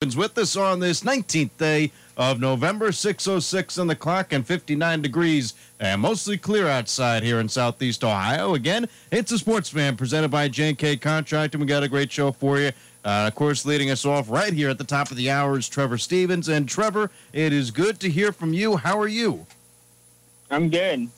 with us on this 19th day of November, 606 on the clock and 59 degrees and mostly clear outside here in Southeast Ohio. Again, it's a sports fan presented by J&K Contracting. We got a great show for you. Uh, of course, leading us off right here at the top of the hour is Trevor Stevens. And Trevor, it is good to hear from you. How are you? I'm good.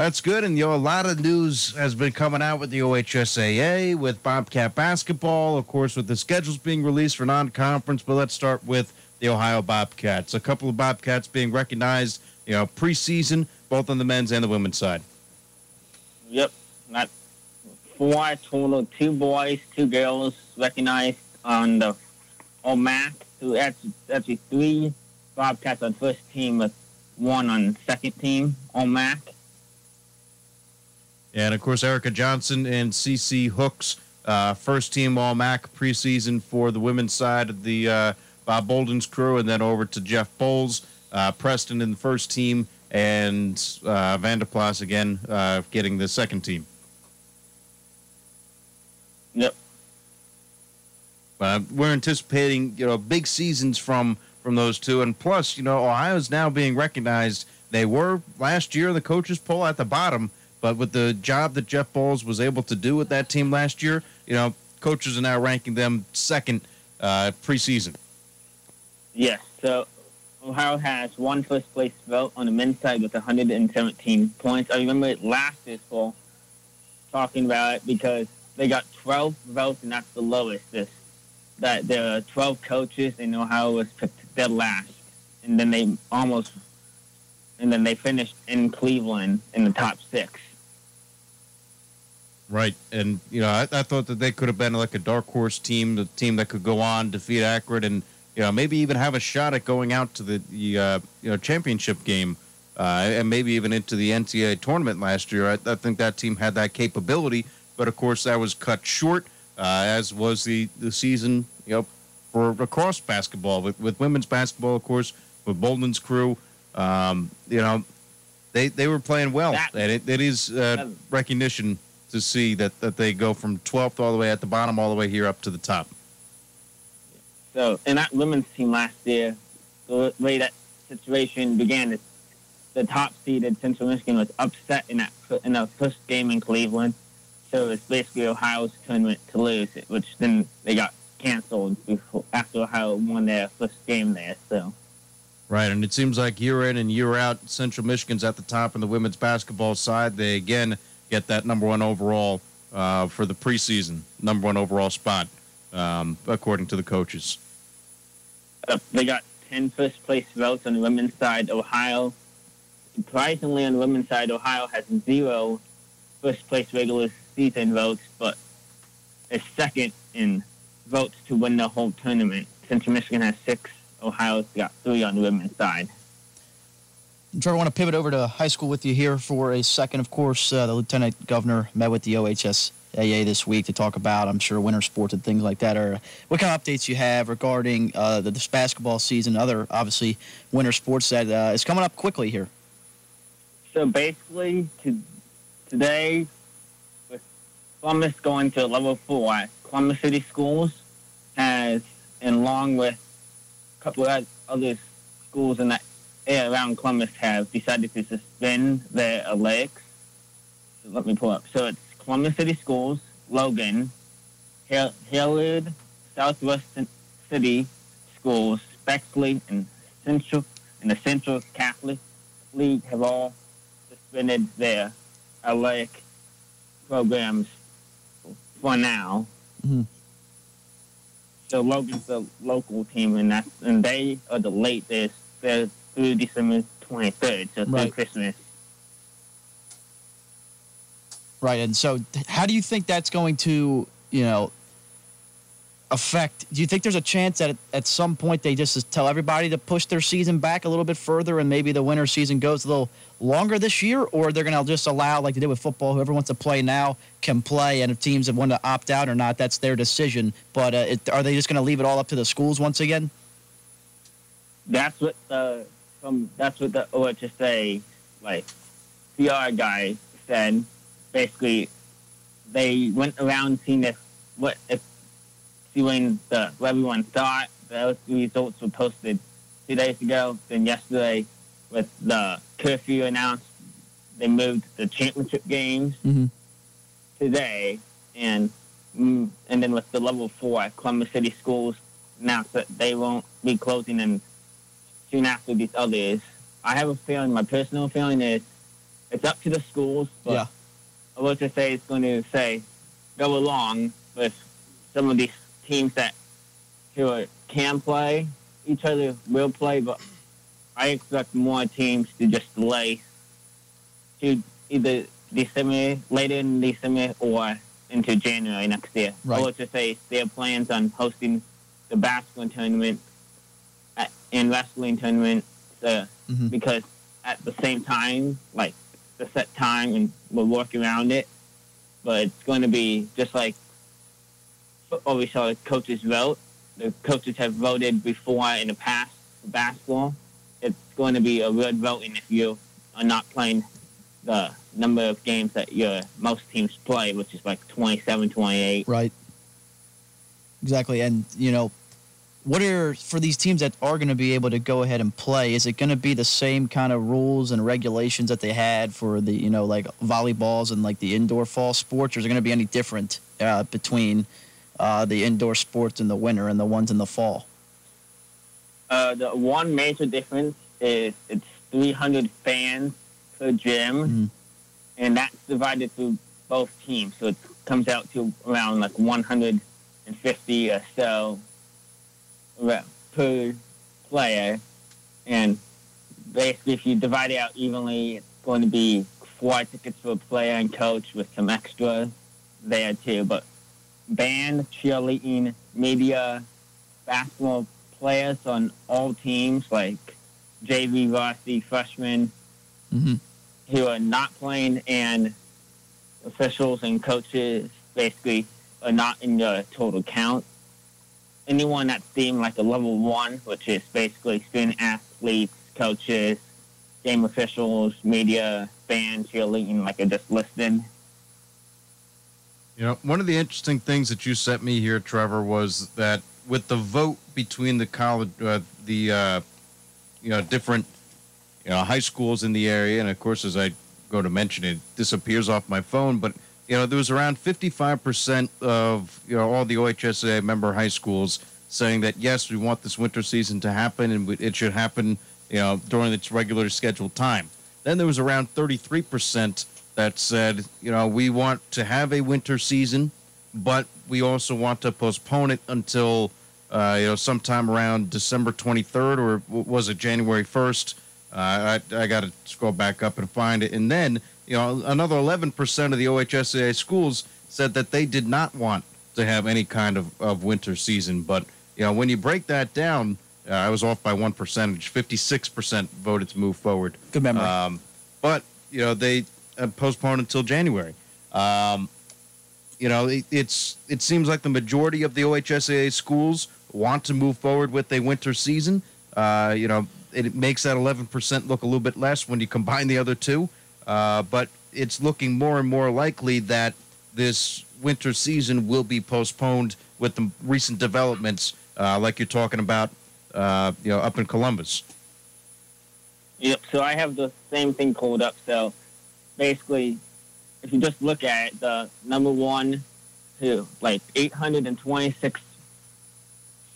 That's good. And, you know, a lot of news has been coming out with the OHSAA, with Bobcat basketball, of course, with the schedules being released for non conference. But let's start with the Ohio Bobcats. A couple of Bobcats being recognized, you know, preseason, both on the men's and the women's side. Yep. Not four total, two boys, two girls recognized on the All MAC. So that's actually three Bobcats on first team with one on second team All MAC. And of course, Erica Johnson and CC Hooks, uh, first team All MAC preseason for the women's side of the uh, Bob Boldon's crew, and then over to Jeff Boals, uh, Preston in the first team, and uh, Vanderplas again uh, getting the second team. Yep. Uh, we're anticipating, you know, big seasons from from those two, and plus, you know, Ohio's now being recognized. They were last year the coaches poll at the bottom but with the job that Jeff Boals was able to do with that team last year, you know, coaches are now ranking them second uh, preseason. Yes. So Ohio has one first place vote on the men's side with 117 points. I remember last year's poll talking about it because they got 12 votes, and that's the lowest. This that there are 12 coaches, and Ohio was picked dead last, and then they almost, and then they finished in Cleveland in the top six. Right, and you know, I, I, thought that they could have been like a dark horse team, the team that could go on, defeat Akron, and you know, maybe even have a shot at going out to the, the uh, you know championship game, uh, and maybe even into the NCAA tournament last year. I, I, think that team had that capability, but of course that was cut short, uh, as was the the season, you know, for across basketball with, with women's basketball, of course, with Boldon's crew. Um, you know, they they were playing well, that, and it, it is uh, recognition to see that, that they go from 12th all the way at the bottom all the way here up to the top. So, in that women's team last year, the way that situation began, the top seeded Central Michigan was upset in that in the first game in Cleveland. So it's basically Ohio's tournament to lose, which then they got canceled before, after Ohio won their first game there. So. Right, and it seems like year in and year out, Central Michigan's at the top in the women's basketball side. They again get that number one overall uh, for the preseason, number one overall spot, um, according to the coaches. Uh, they got 10 first place votes on the women's side. Ohio, surprisingly, on the women's side, Ohio has zero first place regular season votes, but is second in votes to win the whole tournament. Central Michigan has six. Ohio's got three on the women's side. Trevor, I want to pivot over to high school with you here for a second. Of course, uh, the lieutenant governor met with the OHSAA this week to talk about, I'm sure, winter sports and things like that. Or what kind of updates you have regarding uh, the, this basketball season, other obviously winter sports that uh, is coming up quickly here? So basically, to, today, with Columbus going to level four, Columbus City Schools has, and along with a couple of other schools in that around Columbus have decided to suspend their. So let me pull up. So it's Columbus City Schools, Logan, Hilliard, Southwest City Schools, Bexley, and Central and the Central Catholic League have all suspended their athletic programs for now. Mm-hmm. So Logan's the local team, and that's and they are the latest. They're through December 23rd, so through right. Christmas. Right, and so how do you think that's going to, you know, affect? Do you think there's a chance that at some point they just tell everybody to push their season back a little bit further, and maybe the winter season goes a little longer this year, or they're going to just allow, like they did with football, whoever wants to play now can play, and if teams have wanted to opt out or not, that's their decision. But uh, it, are they just going to leave it all up to the schools once again? That's what the from that's what the OHSA like PR guy said. Basically, they went around seeing if what if seeing the what everyone thought those results were posted two days ago. Then yesterday, with the curfew announced, they moved the championship games Mm-hmm. today, and mm, and then with the level four, Columbus City Schools announced that they won't be closing in soon after these others. I have a feeling, my personal feeling is, it's up to the schools, but Yeah. I was to say it's going to say go along with some of these teams that who are- can play each other will play, but I expect more teams to just delay to either December, later in December, or into January next year. Right. I was to say their plans on hosting the basketball tournament and wrestling tournament uh, Mhm. because at the same time, like the set time, and we'll work around it. But it's going to be just like football. We saw the coaches vote. The coaches have voted before in the past for basketball. It's going to be a weird voting if you are not playing the number of games that your most teams play, which is like 27, 28. Right. Exactly. And, you know, what are, for these teams that are going to be able to go ahead and play, is it going to be the same kind of rules and regulations that they had for the, you know, like volleyballs and like the indoor fall sports? Or is it going to be any different uh, between uh, the indoor sports in the winter and the ones in the fall? Uh, the one major difference is it's 300 fans per gym, Mhm. and that's divided through both teams. So it comes out to around like 150 or so ra- per player. And basically, if you divide it out evenly, it's going to be four tickets for a player and coach with some extra there too. But band, cheerleading, media, basketball players on all teams, like JV, varsity, freshmen, Mm-hmm. who are not playing, and officials and coaches basically are not in the total count. Anyone that's deemed like a level one, which is basically student athletes, coaches, game officials, media, fans, cheerleading, like I just listed. You know, one of the interesting things that you sent me here, Trevor, was that with the vote between the college, uh, the uh, you know different you know high schools in the area, and of course, as I go to mention it, disappears off my phone. But you know, there was around 55 percent of you know all the OHSA member high schools saying that yes, we want this winter season to happen, and it should happen you know during its regular scheduled time. Then there was around 33 percent that said, you know, we want to have a winter season, but we also want to postpone it until, uh, you know, sometime around December 23rd or was it January 1st? Uh, I, I got to scroll back up and find it. And then, you know, another 11% of the OHSAA schools said that they did not want to have any kind of, of winter season. But, you know, when you break that down, uh, I was off by one percentage. 56% voted to move forward. Good memory. Um, but you know they uh, postponed until January. Um, you know it, it's it seems like the majority of the OHSAA schools want to move forward with a winter season. Uh, you know it makes that 11% look a little bit less when you combine the other two. Uh, but it's looking more and more likely that this winter season will be postponed with the recent developments, uh, like you're talking about, uh, you know, up in Columbus. Yep. So I have the same thing pulled up. So basically, if you just look at it, the number one to like 826,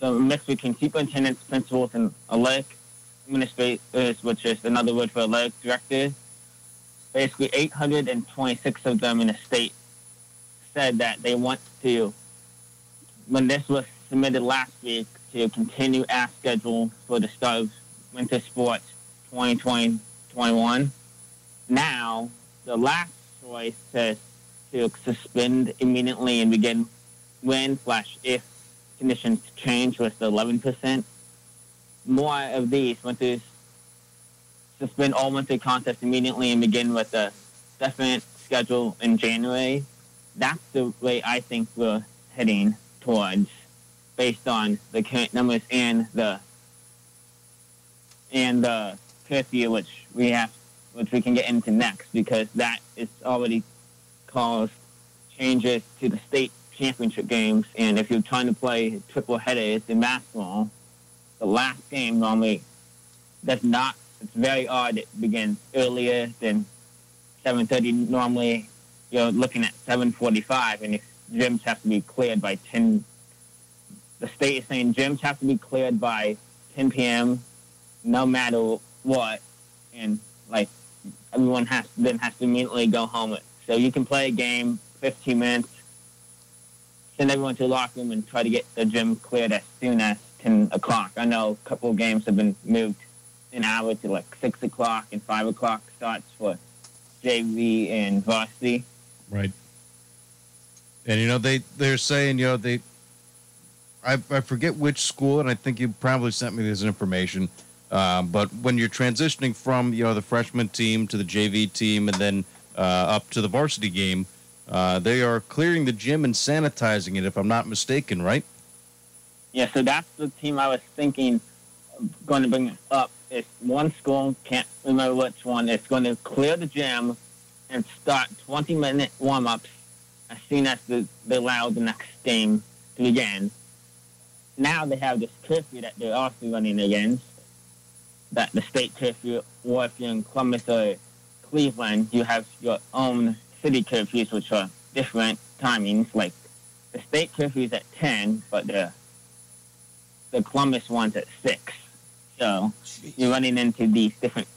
so mixed mix between superintendents, principals, and athletic administrators, which is another word for athletic directors. Basically, 826 of them in the state said that they want to, when this was submitted last week, to continue our schedule for the start of winter sports 2020 21. Now, the last choice says to suspend immediately and begin when slash if conditions change was the 11%. More of these went to suspend all winter contests immediately and begin with a definite schedule in January. That's the way I think we're heading towards based on the current numbers and the and the curfew, which we have, which we can get into next, because that is already caused changes to the state championship games. And if you're trying to play triple headers in basketball, the last game normally does not. It's very odd. It begins earlier than 7:30 normally. You're looking at 7:45, and if gyms have to be cleared by 10. The state is saying gyms have to be cleared by 10 p.m. no matter what, and like everyone has then has to immediately go home. So you can play a game 15 minutes, send everyone to the locker room, and try to get the gym cleared as soon as 10 o'clock. I know a couple of games have been moved an hour to like 6 o'clock and 5 o'clock starts for JV and varsity. Right. And you know they they're saying you know they, I I forget which school, and I think you probably sent me this information. Um, but when you're transitioning from you know the freshman team to the JV team, and then uh, up to the varsity game, uh, they are clearing the gym and sanitizing it, if I'm not mistaken, right? Yeah, so that's the team I was thinking going to bring up. It's one school, can't remember which one. It's going to clear the gym and start 20 minute warm ups as soon as the, they allow the next game to begin. Now they have this curfew that they're also running against, that the state curfew, or if you're in Columbus or Cleveland, you have your own city curfews, which are different timings. Like the state curfew is at 10, but the the Columbus one's at 6. So you're running into these different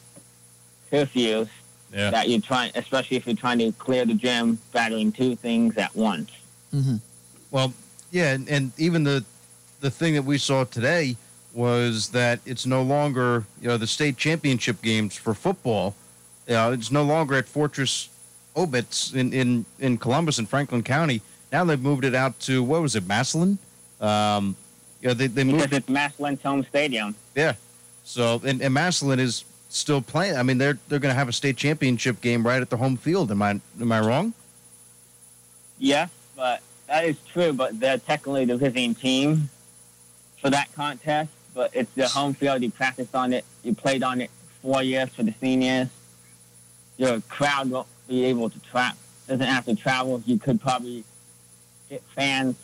curfews Yeah. that you're trying, especially if you're trying to clear the gym, battling two things at once. Mm-hmm. Well, yeah, and, and even the the thing that we saw today was that it's no longer you know the state championship games for football. You know, it's no longer at Fortress Obetz in, in, in Columbus and Franklin County. Now they've moved it out to what was it, Massillon? Um, you know, they they Because moved it's Massillon's home stadium. yeah. So and, and Massillon is still playing. I mean, they're they're going to have a state championship game right at the home field. Am I am I wrong? Yes, but that is true. But they're technically the visiting team for that contest. But it's the home field. You practiced on it. You played on it four years for the seniors. Your crowd won't be able to travel. Doesn't have to travel. You could probably get fans.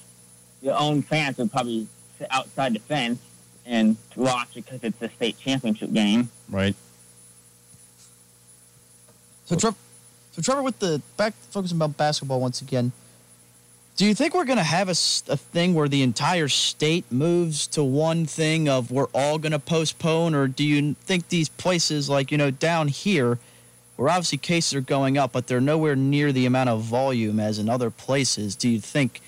Your own fans would probably sit outside the fence and watch because it's a state championship game. Right. So, Trevor, so Trevor, with the back focusing about basketball once again, do you think we're going to have a thing where the entire state moves to one thing of we're all going to postpone, or do you think these places like you know down here, where obviously cases are going up, but they're nowhere near the amount of volume as in other places? Do you think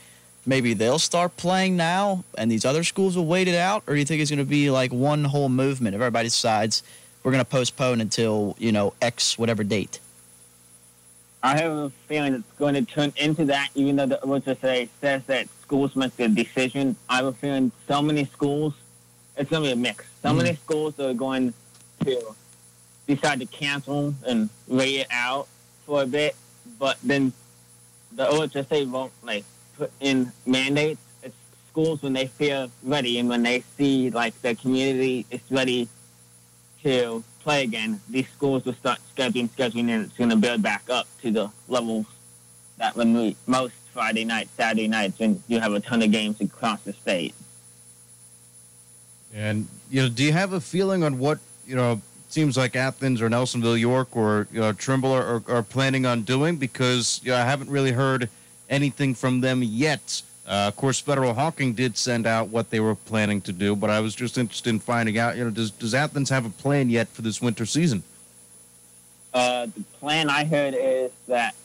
maybe they'll start playing now, and these other schools will wait it out, or do you think it's going to be like one whole movement? If everybody decides we're going to postpone until you know X whatever date. I have a feeling it's going to turn into that, even though the OHSA say says that schools make the decision. I have a feeling so many schools, it's going to be a mix. So Mhm. many schools are going to decide to cancel and wait it out for a bit, but then the OHSA won't like put in mandates. It's schools when they feel ready and when they see like the community is ready to play again, these schools will start scheduling, scheduling, and it's going to build back up to the levels that when we most Friday nights, Saturday nights, when you have a ton of games across the state. And you know, do you have a feeling on what you know? Seems like Athens or Nelsonville, York, or you know, Trimble are, are, are planning on doing because you know, I haven't really heard anything from them yet. Uh, of course, Federal Hocking did send out what they were planning to do, but I was just interested in finding out. You know, does does Athens have a plan yet for this winter season? Uh, the plan I heard is that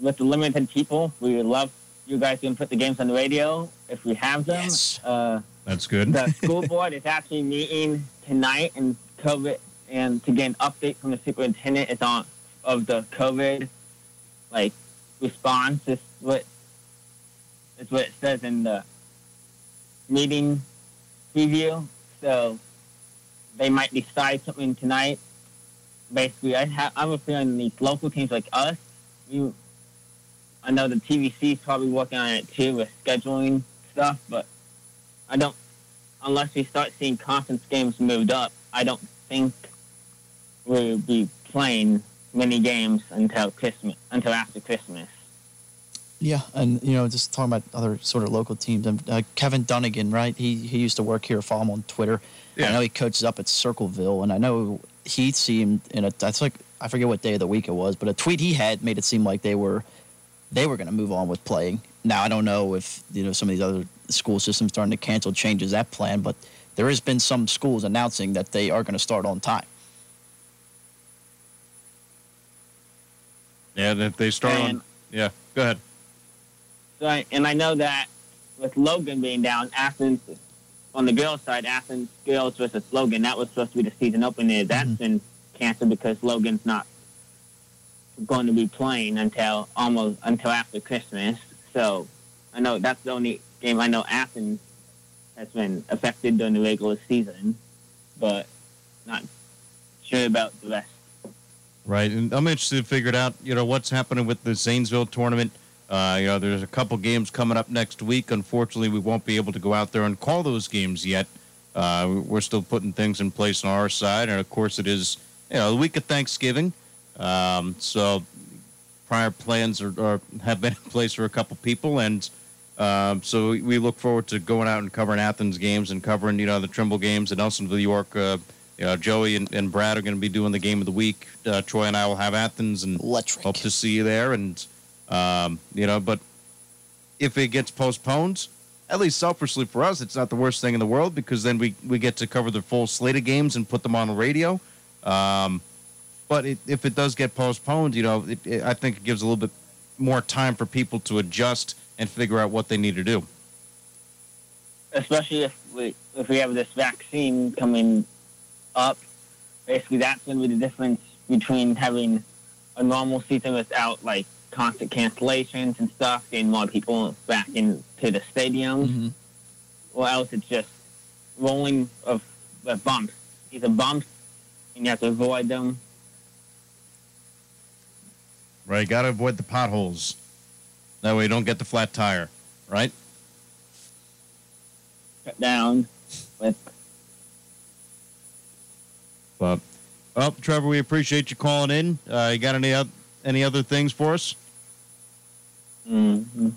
with the limited people, we would love you guys to put the games on the radio if we have them. Yes. Uh, That's good. the school board is actually meeting tonight and COVID and to get an update from the superintendent is on of the COVID like response is what is what it says in the meeting review. So they might decide something tonight. Basically, I have I have a feeling these local teams like us, you I know the TVC is probably working on it too with scheduling stuff, but I don't unless we start seeing conference games moved up, I don't think we'll be playing many games until Christmas, until after Christmas. Yeah, and you know, just talking about other sort of local teams. Um, uh, Kevin Dunnigan, right? He he used to work here. Follow him on Twitter. Yeah. I know he coaches up at Circleville, and I know he seemed in a. That's like I forget what day of the week it was, but a tweet he had made it seem like they were they were going to move on with playing. Now I don't know if you know some of these other school systems starting to cancel changes that plan, but there has been some schools announcing that they are going to start on time. Yeah, and if they start on. Yeah, go ahead. So I, and I know that with Logan being down, Athens on the girls' side, Athens girls versus Logan, that was supposed to be the season opener. That's Mhm. been canceled because Logan's not going to be playing until almost until after Christmas. So I know that's the only game I know Athens has been affected during the regular season, but not sure about the rest. Right, and I'm interested to figure out. You know what's happening with the Zanesville tournament. Uh, you know, there's a couple games coming up next week. Unfortunately, we won't be able to go out there and call those games yet. Uh, we're still putting things in place on our side, and of course, it is you know the week of Thanksgiving. Um, so prior plans are, are have been in place for a couple people, and um, so we- we look forward to going out and covering Athens games and covering you know the Trimble games and Nelsonville, York. Uh, you know, Joey and, and Brad are going to be doing the game of the week. Uh, Troy and I will have Athens, and Electric. hope to see you there. And um, you know, but if it gets postponed, at least selfishly for us, it's not the worst thing in the world because then we we get to cover the full slate of games and put them on the radio. Um, but it, if it does get postponed, you know, it, it, I think it gives a little bit more time for people to adjust and figure out what they need to do. especially if we if we have this vaccine coming up. Basically, that's going to be the difference between having a normal season without like constant cancellations and stuff, getting more people back into the stadiums, Mhm. or else it's just rolling of, of bumps. Either bumps, and you have to avoid them. Right, got to avoid the potholes. That way, you don't get the flat tire. Right. Cut down with But well, Trevor, we appreciate you calling in. Uh, you got any oth- any other things for us? Mm-hmm.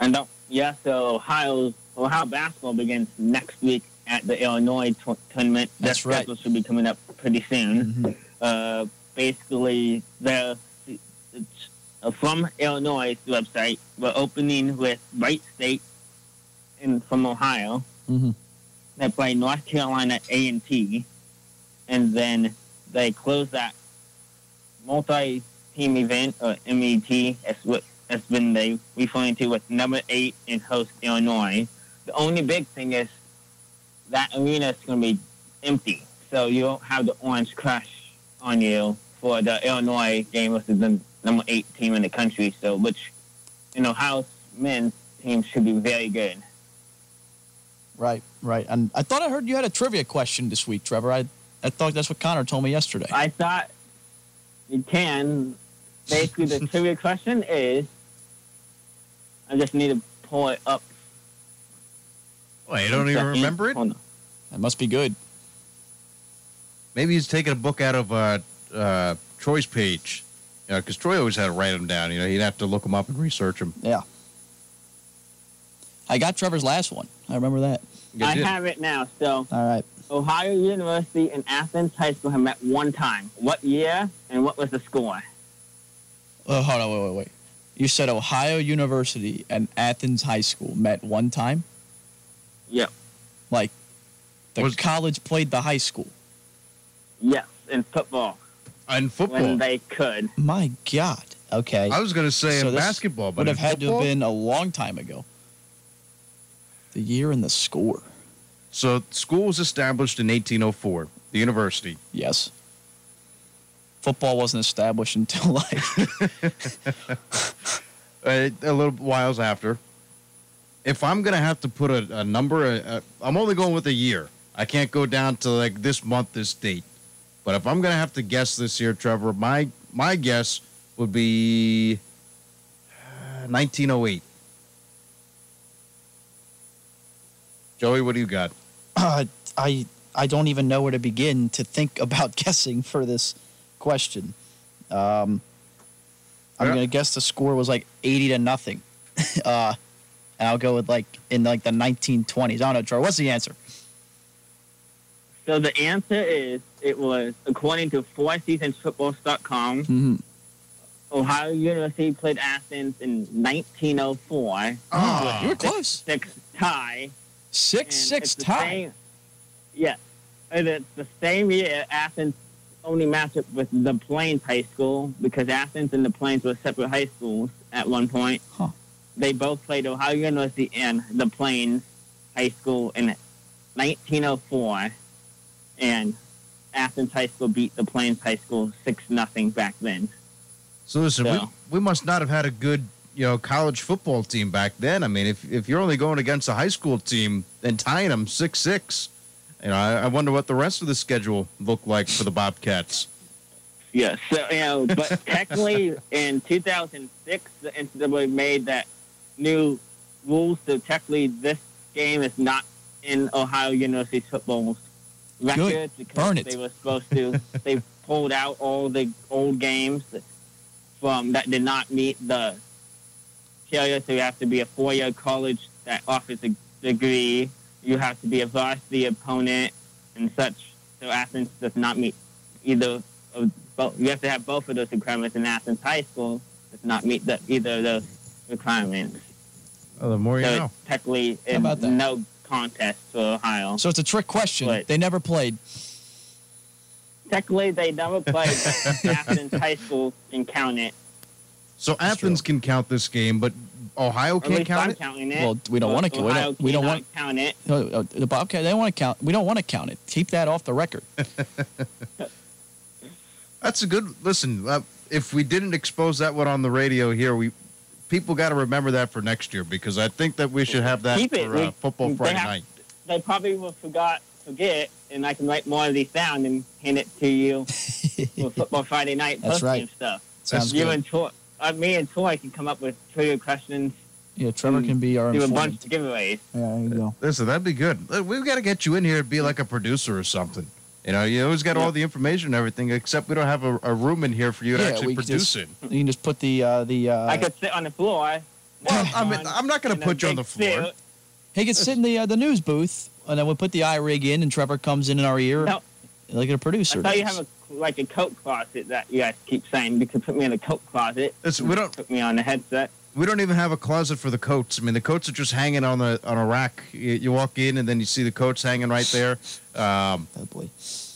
And don't, yeah, so Ohio Ohio basketball begins next week at the Illinois t- tournament. That's Their right. schedule should be coming up pretty soon. Mhm. Uh, basically, the it's, uh, from Illinois website, we're opening with Wright State in from Ohio. Mhm. They play North Carolina A and T, and then they close that multi-team event uh, or MET. That's what that's been they referring to with number eight and host Illinois. The only big thing is that arena is going to be empty, so you don't have the orange crush on you for the Illinois game versus the number eight team in the country. So, which you know, House men's team should be very good. Right, right. And I thought I heard you had a trivia question this week, Trevor. I, I thought that's what Connor told me yesterday. I thought you can. Basically, the trivia question is I just need to pull it up. Well, you don't even Second. remember it. Hold on. That must be good. Maybe he's taking a book out of uh, uh, Troy's page. You know, because Troy always had to write them down. You know, he'd have to look them up and research them. Yeah. I got Trevor's last one. I remember that. I have it now. So, All right. Ohio University and Athens High School have met one time. What year and what was the score? Oh, hold on. Wait, wait, wait. You said Ohio University and Athens High School met one time? Yep. Like the Was- college played the high school. Yes, in football in football. when they could. My God. Okay. I was going to say So in basketball, but it Would have in had to have been a long time ago. The year and the score. So school was established in 1804. The university. Yes. Football wasn't established until like uh, a little whiles after. If I'm gonna have to put a, a number, uh, uh, I'm only going with a year. I can't go down to like this month, this date. But if I'm gonna have to guess this year, Trevor, my my guess would be uh, 1908. Joey, what do you got? Uh, I I don't even know where to begin to think about guessing for this question. Um, I'm Yeah. gonna guess the score was like 80 to nothing. uh, and I'll go with like in like the 1920s. I don't know, Troy. What's the answer? So the answer is it was according to fourseasonsfootballs.com. Mm-hmm. Ohio University played Athens in 1904. Ah. you were close. Six tie. Six and six it's the tie. Same, yes, and it's the same year Athens only matched up with the Plains High School because Athens and the Plains were separate high schools at one point. Huh. They both played Ohio University and the Plains High School in 1904, and Athens High School beat the Plains High School six nothing back then. So listen, So- we, we must not have had a good, you know, college football team back then. I mean, if if you're only going against a high school team and tying them six six, you know, I, I wonder what the rest of the schedule looked like for the Bobcats. Yes. So, you know, but technically in 2006, the NCAA made that new rule. So technically, this game is not in Ohio University's football's record Good. because Burn it. they were supposed to. they pulled out all the old games from that did not meet the criteria. So you have to be a four-year college that offers a degree. You have to be a varsity opponent and such. So Athens does not meet either of both. You have to have both of those requirements in Athens High School does not meet the, either of those requirements. Oh, the more you so know. it's technically about it's no contest for Ohio. So it's a trick question. What? They never played. technically, they never played Athens High School can count it. So Athens can count this game, but Ohio Or can't count I'm it. counting it. Well, we don't but want to. We Ohio don't. We don't cannot want count it. uh, the Bobcat. They don't want to count. We don't want to count it. Keep that off the record. That's a good listen. Uh, if we didn't expose that one on the radio here, we people got to remember that for next year because I think that we should have that Keep for uh, We- football they Friday have- night. They probably will forgot forget, and I can write more of these down and hand it to you for Football Friday night That's post right. stuff. Sounds you good. and Troy, uh, me and Troy can come up with trivia questions, Yeah, Trevor can be our do a bunch of giveaways. Yeah, there you go. Listen, that'd be good. We've got to get you in here and be like a producer or something. You know, you always got all the information and everything, except we don't have a, a room in here for you to Yeah, actually we could produce just- it. You can just put the uh, the. Uh, I could sit on the floor. Well, I mean, I'm not going to put you on the floor. suit. he could sit in the uh, the news booth, and then we will put the eye rig in, and Trevor comes in in our ear, No. like a producer. I thought you have a like a coat closet that you guys keep saying you could put me in a coat closet. Listen, we don't Put me on the headset. we don't even have a closet for the coats. I mean, the coats are just hanging on the on a rack. You, you walk in and then you see the coats hanging right there. Um, Oh boy.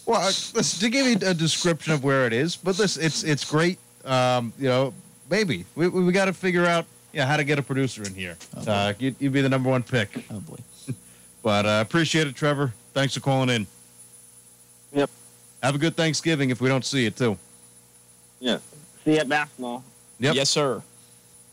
Well, uh, listen, to give you a description of where it is, but listen, it's it's great. Um, you know, maybe we we, we got to figure out you know, how to get a producer in here. Okay. Uh, you'd, you'd be the number one pick. Oh boy. But uh, appreciate it, Trevor. Thanks for calling in. Yep. Have a good Thanksgiving if we don't see you too. Yeah. See you at basketball. Yep. Yes, sir.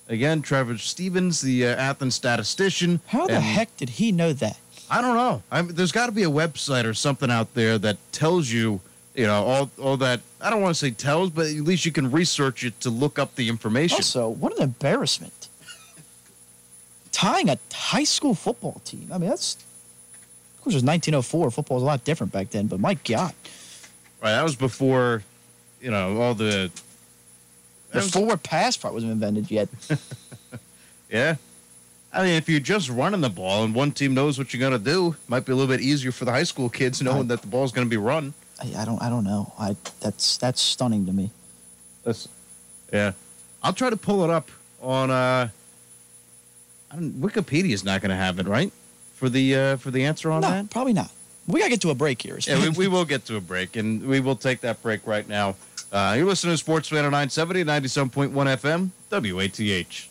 Again, Trevor Stevens, the uh, Athens statistician. How the And heck did he know that? I don't know. I mean, there's got to be a website or something out there that tells you, you know, all all that. I don't want to say tells, but at least you can research it to look up the information. Also, what an embarrassment. Tying a high school football team. I mean, that's. Of course, it was 1904. Football was a lot different back then, but my God. Right, that was before, you know, all the. The forward pass part wasn't invented yet. yeah. I mean, if you're just running the ball and one team knows what you're gonna do, might be a little bit easier for the high school kids knowing Right. that the ball's gonna be run. I, I don't. I don't know. I that's that's stunning to me. That's, yeah. I'll try to pull it up on. uh I don't, Wikipedia's not gonna have it, right? For the uh for the answer on no, that. probably not. We gotta get to a break here. Yeah, we, we will get to a break, and we will take that break right now. Uh, you're listening to Sports Fan 970, 97.1 FM, WATH.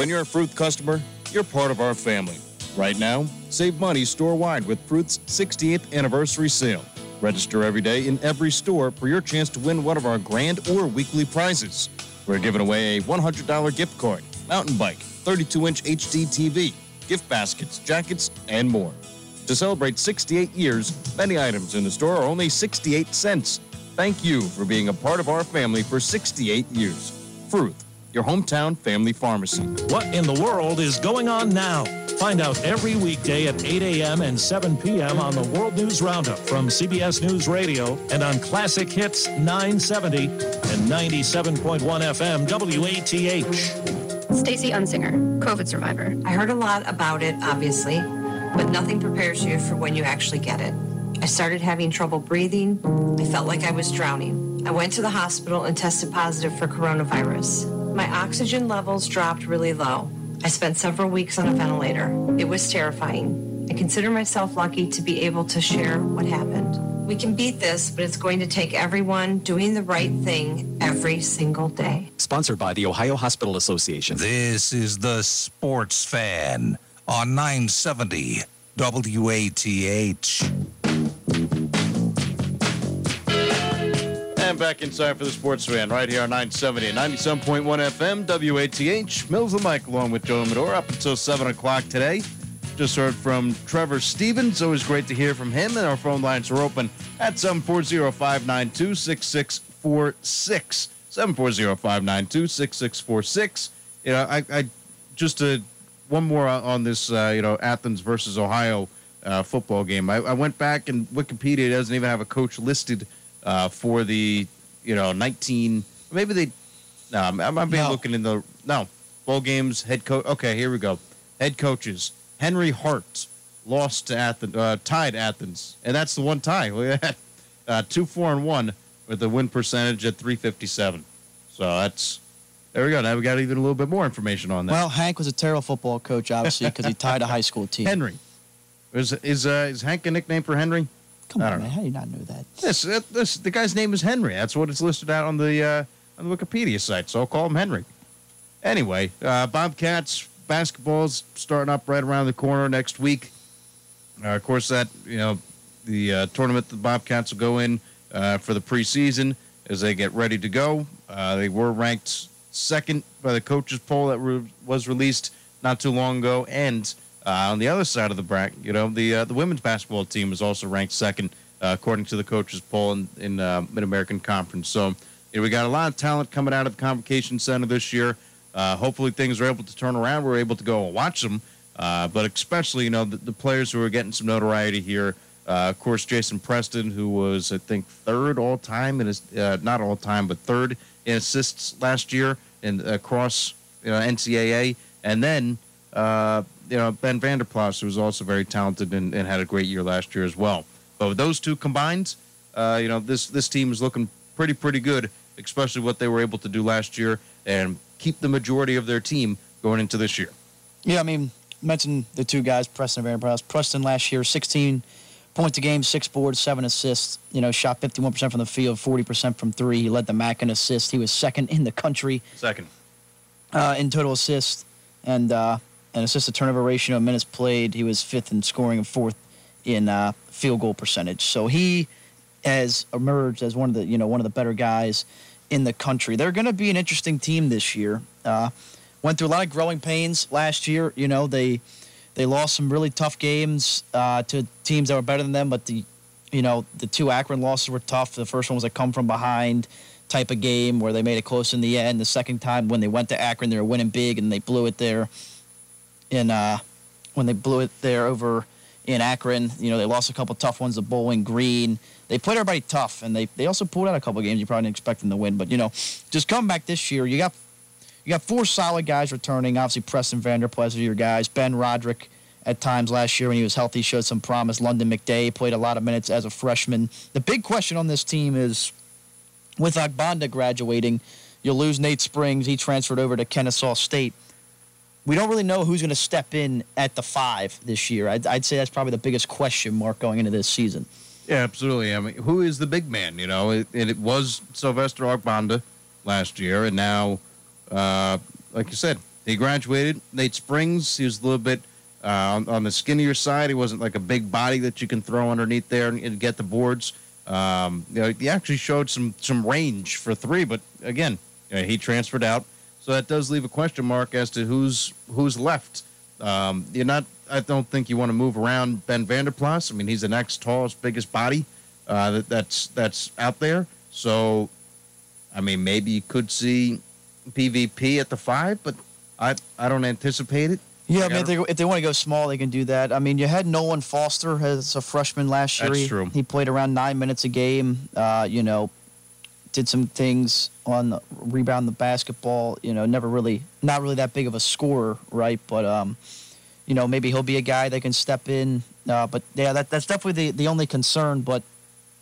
When you're a Fruth customer, you're part of our family. Right now, save money store-wide with Fruth's 60th anniversary sale. Register every day in every store for your chance to win one of our grand or weekly prizes. We're giving away a $100 gift card, mountain bike, 32 inch HD TV, gift baskets, jackets, and more. To celebrate 68 years, many items in the store are only 68 cents. Thank you for being a part of our family for 68 years. Fruth, your hometown family pharmacy. What in the world is going on now? Find out every weekday at 8 a.m. and 7 p.m. on the World News Roundup from CBS News Radio and on Classic Hits 970 and 97.1 FM WATH. Stacy Unsinger, COVID survivor. I heard a lot about it, obviously, but nothing prepares you for when you actually get it. I started having trouble breathing. I felt like I was drowning. I went to the hospital and tested positive for coronavirus. My oxygen levels dropped really low. I spent several weeks on a ventilator. It was terrifying. I consider myself lucky to be able to share what happened. We can beat this, but it's going to take everyone doing the right thing every single day. Sponsored by the Ohio Hospital Association. This is the Sports Fan on 970 WATH. Back inside for the sports fan right here on 970 and 97.1 FM, WATH. Mills and Mike along with Joe Medora up until 7 o'clock today. Just heard from Trevor Stevens. Always great to hear from him. And our phone lines are open at 740 592 6646. 740 592 6646. You know, I, I just to one more on this, uh, you know, Athens versus Ohio uh, football game. I, I went back and Wikipedia doesn't even have a coach listed uh, for the you know 19 maybe they no I'm, I'm being No. looking in the no bowl games head coach okay here we go. Head coaches Henry Hart lost to Athens uh, tied Athens and that's the one tie. Look at that. uh, two four and one with a win percentage at 357 so that's there we go. Now we got even a little bit more information on that. Well, Hank was a terrible football coach, obviously, because he tied a high school team. Henry. Is is uh, is Hank a nickname for Henry Come I on, man. know. How do you not know that? This, uh, this, the guy's name is Henry. That's what it's listed out on the uh, on the Wikipedia site. So I'll call him Henry. Anyway, uh, Bobcats basketball's starting up right around the corner next week. Uh, of course, that you know the uh, tournament the Bobcats will go in uh, for the preseason as they get ready to go. Uh, they were ranked second by the coaches poll that re- was released not too long ago, and uh, on the other side of the bracket, you know the uh, the women's basketball team is also ranked second uh, according to the coaches poll in, in uh, Mid American Conference. So you know, we got a lot of talent coming out of the Convocation Center this year. Uh, hopefully, things are able to turn around. We're able to go and watch them, uh, but especially you know the, the players who are getting some notoriety here. Uh, of course, Jason Preston, who was I think third all time in his uh, not all time, but third in assists last year in across you know, NCAA, and then uh, you know Ben Vanderplas, who was also very talented and, and had a great year last year as well. But with those two combined, uh, you know this this team is looking pretty pretty good, especially what they were able to do last year and keep the majority of their team going into this year. Yeah, I mean, mentioned the two guys, Preston and Vanderbilt. Preston last year, 16 points a game, six boards, seven assists. You know, shot 51% from the field, 40% from three. He led the MAC in assists. He was second in the country Second, uh, in total assists and uh, an assist to turnover ratio, minutes played. He was fifth in scoring and fourth in uh, field goal percentage. So he has emerged as one of the you know one of the better guys in the country. They're going to be an interesting team this year. Uh, went through a lot of growing pains last year. You know they they lost some really tough games uh, to teams that were better than them, but the you know the two Akron losses were tough. The first one was a come from behind type of game where they made it close in the end. The second time when they went to Akron, they were winning big and they blew it there. In uh, when they blew it there over in Akron, you know they lost a couple tough ones to Bowling Green. They played everybody tough, and they they also pulled out a couple games you probably didn't expect them to win. But you know, just come back this year. You got you got four solid guys returning. Obviously, Preston Vanderplas are your guys. Ben Roderick at times last year when he was healthy showed some promise. Lunden McDay played a lot of minutes as a freshman. The big question on this team is with Ogbonda graduating, you'll lose Nate Springs. He transferred over to Kennesaw State. We don't really know who's going to step in at the five this year. I'd, I'd say that's probably the biggest question mark going into this season. Yeah, absolutely. I mean, who is the big man? You know, it, and it was Sylvester Ogbonda last year, and now, uh, like you said, he graduated. Nate Springs, he was a little bit uh, on, on the skinnier side. He wasn't like a big body that you can throw underneath there and, and get the boards. Um, you know, he actually showed some some range for three, but again, You know, he transferred out, so that does leave a question mark as to who's who's left. Um, you're not. I don't think you want to move around Ben Vanderplas. I mean, he's the next tallest, biggest body uh, that, that's that's out there. So, I mean, maybe you could see PvP at the five, but I I don't anticipate it. Yeah, I mean, if they, if they want to go small, they can do that. I mean, you had Nolan Foster as a freshman last year. That's he, true. He played around nine minutes a game. Uh, you know, did some things on the rebound the basketball. You know, never really, not really that big of a scorer, right? But um, you know, maybe he'll be a guy that can step in. Uh, but yeah, that, that's definitely the the only concern. But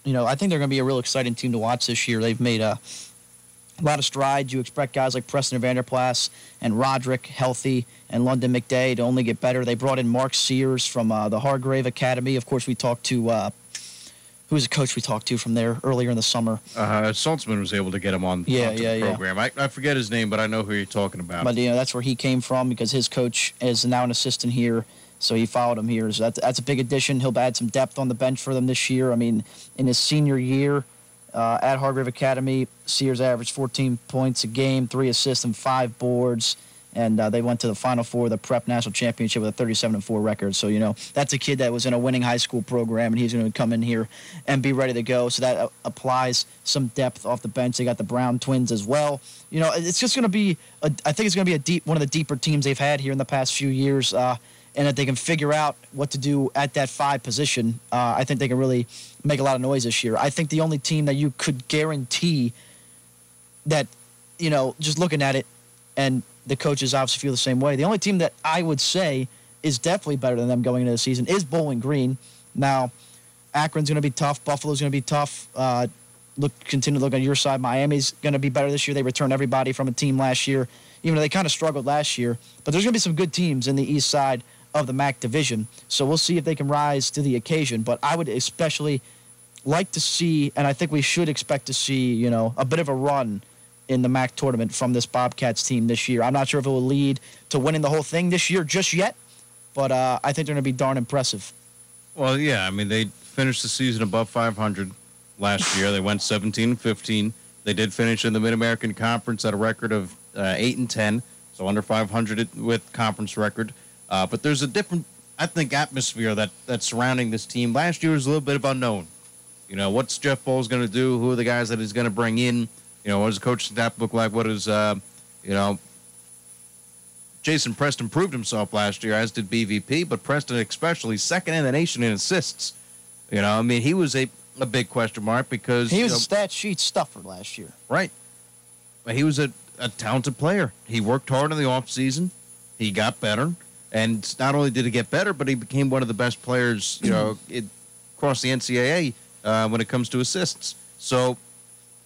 you know, I think they're going to be a real exciting team to watch this year. They've made a a lot of strides. You expect guys like Preston Vanderplas and Roderick healthy and Lunden McDay to only get better. They brought in Mark Sears from uh, the Hargrave Academy. Of course, we talked to uh, who was a coach we talked to from there earlier in the summer. Uh, Saltzman was able to get him on Yeah, yeah, the yeah. program. I, I forget his name, but I know who you're talking about. But you know that's where he came from because his coach is now an assistant here, so he followed him here. So that's that's a big addition. He'll add some depth on the bench for them this year. I mean, in his senior year uh, at Hargrave Academy, Sears averaged 14 points a game, three assists, and five boards. And uh, they went to the Final Four of the Prep National Championship with a 37 and 4 record. So, you know, that's a kid that was in a winning high school program, and he's going to come in here and be ready to go. So that uh, applies some depth off the bench. They got the Brown twins as well. You know, it's just going to be, a, I think it's going to be a deep, one of the deeper teams they've had here in the past few years. Uh, and that they can figure out what to do at that five position, uh, I think they can really make a lot of noise this year. I think the only team that you could guarantee that, you know, just looking at it, and the coaches obviously feel the same way. The only team that I would say is definitely better than them going into the season is Bowling Green. Now, Akron's going to be tough. Buffalo's going to be tough. Uh, look, continue to look on your side. Miami's going to be better this year. They returned everybody from a team last year, even though they kind of struggled last year. But there's going to be some good teams in the East side of the MAC division. So we'll see if they can rise to the occasion. But I would especially like to see, and I think we should expect to see, you know, a bit of a run in the MAC tournament from this Bobcats team this year. I'm not sure if it will lead to winning the whole thing this year just yet, but uh, I think they're going to be darn impressive. Well, yeah, I mean they finished the season above 500 last year. They went 17 and 15. They did finish in the Mid American Conference at a record of uh, eight and 10, so under 500 with conference record. Uh, but there's a different, I think, atmosphere that that's surrounding this team. Last year was a little bit of unknown. You know, what's Jeff Boals going to do? Who are the guys that he's going to bring in? You know, what does coach snap look like? What is, uh, you know, Jason Preston proved himself last year, as did BVP, but Preston especially second in the nation in assists. You know, I mean, he was a, a big question mark because He you was know, a stat sheet stuffer last year. right, but he was a, a talented player. He worked hard in the offseason. He got better, and not only did he get better, but he became one of the best players, you know, it, across the NCAA uh, when it comes to assists. So,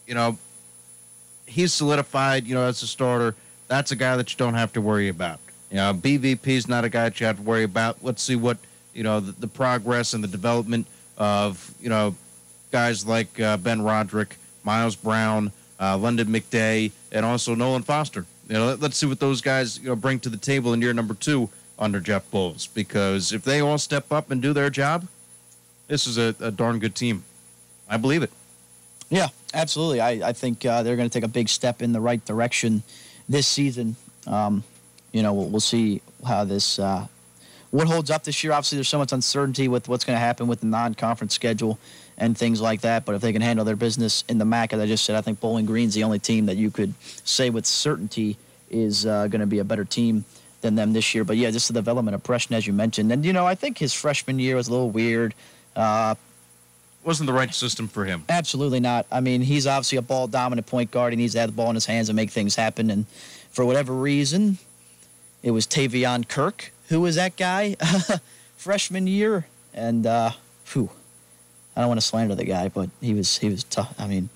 you know, he's solidified, you know, as a starter. That's a guy that you don't have to worry about. You know, BVP is not a guy that you have to worry about. Let's see what, you know, the, the progress and the development of, you know, guys like uh, Ben Roderick, Miles Brown, uh, Lunden McDay, and also Nolan Foster. You know, let, us see what those guys, you know, bring to the table in year number two under Jeff Boals. Because if they all step up and do their job, this is a, a darn good team. I believe it. Yeah, absolutely. I, I think uh, they're going to take a big step in the right direction this season. Um, you know, we'll, we'll see how this uh, what holds up this year. Obviously, there's so much uncertainty with what's going to happen with the non-conference schedule and things like that. But if they can handle their business in the MAC, as I just said, I think Bowling Green's the only team that you could say with certainty is uh, going to be a better team than them this year. But yeah, just the development of Preston, as you mentioned, and you know, I think his freshman year was a little weird. Uh, Wasn't the right system for him. Absolutely not. I mean, he's obviously a ball dominant point guard. He needs to have the ball in his hands and make things happen. And for whatever reason, it was Teyvion Kirk who was that guy freshman year. And uh, whew, I don't want to slander the guy, but he was he was tough. I mean,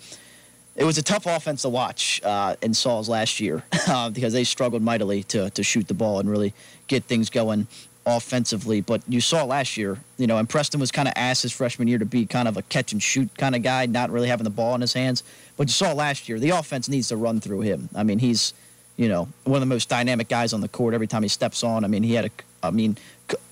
it was a tough offense to watch uh, in Saul's last year uh, because they struggled mightily to to shoot the ball and really get things going offensively. But you saw last year, you know, and Preston was kind of asked his freshman year to be kind of a catch and shoot kind of guy, not really having the ball in his hands. But you saw last year, the offense needs to run through him. I mean, he's, you know, one of the most dynamic guys on the court every time he steps on. I mean, he had a, I mean,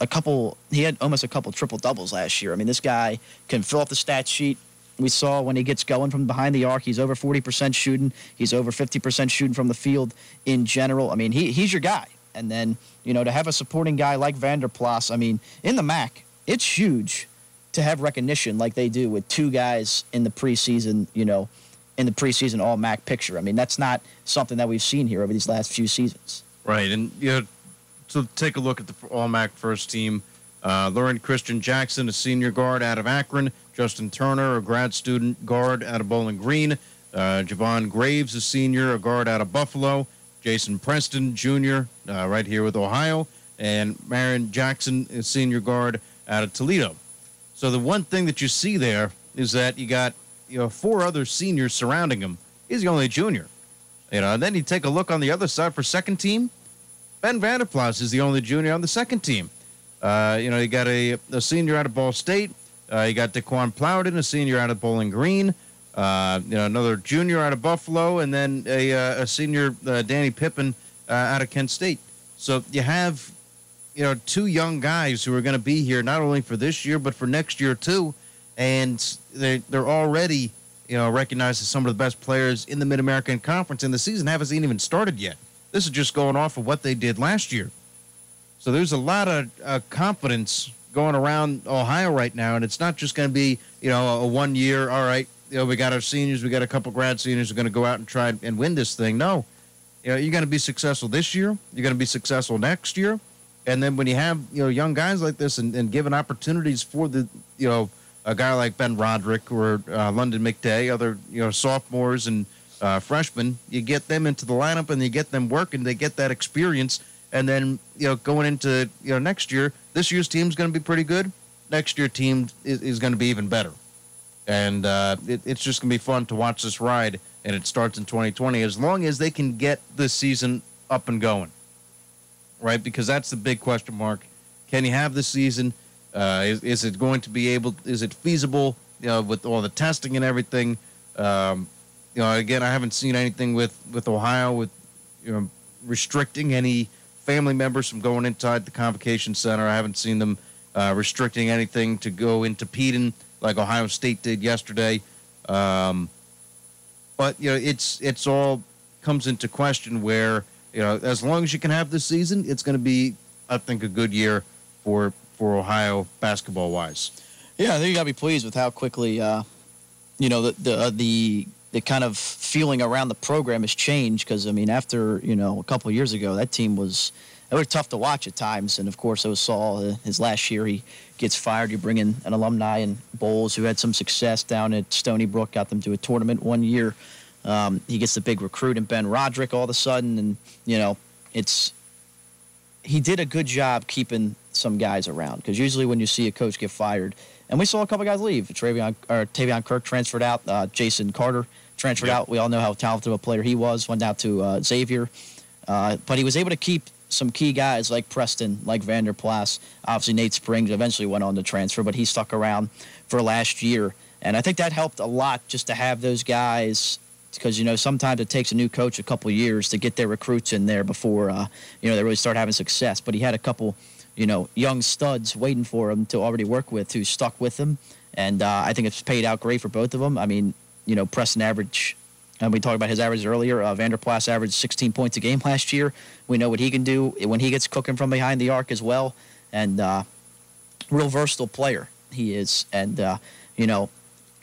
a couple, he had almost a couple triple doubles last year. I mean, this guy can fill up the stat sheet we saw when he gets going from behind the arc, he's over 40% shooting. He's over 50% shooting from the field in general. I mean, he, he's your guy. And then, you know, to have a supporting guy like Vanderplas, I mean, in the MAC, it's huge to have recognition like they do with two guys in the preseason, you know, in the preseason all MAC picture. I mean, that's not something that we've seen here over these last few seasons. Right. And, you know, to take a look at the all MAC first team, uh, Loren Cristian Jackson, a senior guard out of Akron. Justin Turner, a grad student guard out of Bowling Green. Uh, Jayvon Graves, a senior, a guard out of Buffalo. Jason Preston, junior, uh, right here with Ohio. And Marreon Jackson, a senior guard out of Toledo. So the one thing that you see there is that you got you know four other seniors surrounding him. He's the only junior. You know, and then you take a look on the other side for second team. Ben Vanderplas is the only junior on the second team. Uh, you know, you got a, a senior out of Ball State. Uh, you got Daeqwon Plowden, a senior out of Bowling Green. Uh, you know, another junior out of Buffalo, and then a, uh, a senior, uh, Danny Pippen, uh, out of Kent State. So you have, you know, two young guys who are going to be here not only for this year but for next year too, and they they're already, you know, recognized as some of the best players in the Mid American Conference, and the season hasn't even started yet. This is just going off of what they did last year. So there's a lot of uh, confidence going around Ohio right now, and it's not just going to be you know a one year. All right, you know we got our seniors, we got a couple grad seniors are going to go out and try and win this thing. No, you know you're going to be successful this year. You're going to be successful next year, and then when you have you know young guys like this and, and given opportunities for the you know a guy like Ben Roderick or uh, Lunden McDay, other you know sophomores and uh, freshmen, you get them into the lineup and you get them working. They get that experience and then, you know, going into, you know, next year, this year's team's going to be pretty good. Next year team is, is going to be even better. And uh, it, it's just to be fun to watch this ride. And it starts in 2020 as long as they can get this season up and going. Right? Because that's the big question mark. Can you have this season? Uh, is, is it going to be able, is it feasible, you know, with all the testing and everything? Um, you know, again, I haven't seen anything with, with Ohio with, you know, restricting any family members from going inside the convocation center. I haven't seen them uh, restricting anything to go into Peden like Ohio State did yesterday. Um, but you know, it's it's all comes into question where you know as long as you can have this season, it's going to be I think a good year for for Ohio basketball wise. Yeah, I think you got to be pleased with how quickly uh, you know the the uh, the the kind of feeling around the program has changed because I mean after you know a couple years ago that team was it was tough to watch at times and of course Saul uh, his last year he gets fired you bring in an alumni and Boals who had some success down at Stony Brook got them to a tournament one year um, he gets the big recruit and Ben Roderick all of a sudden and you know it's he did a good job keeping some guys around because usually when you see a coach get fired and we saw a couple guys leave. Travion or Teyvion Kirk transferred out. Uh, Jason Carter transferred yep. out. We all know how talented of a player he was. Went out to uh, Xavier, uh, but he was able to keep some key guys like Preston, like Vanderplas. Obviously, Nate Springs eventually went on to transfer, but he stuck around for last year, and I think that helped a lot just to have those guys. Because you know sometimes it takes a new coach a couple years to get their recruits in there before uh, you know they really start having success. But he had a couple, you know, young studs waiting for him to already work with who stuck with him, and uh, I think it's paid out great for both of them. I mean, you know, Preston average, and we talked about his average earlier. Uh, Vanderplas averaged 16 points a game last year. We know what he can do when he gets cooking from behind the arc as well. And uh, real versatile player he is. And, uh, you know,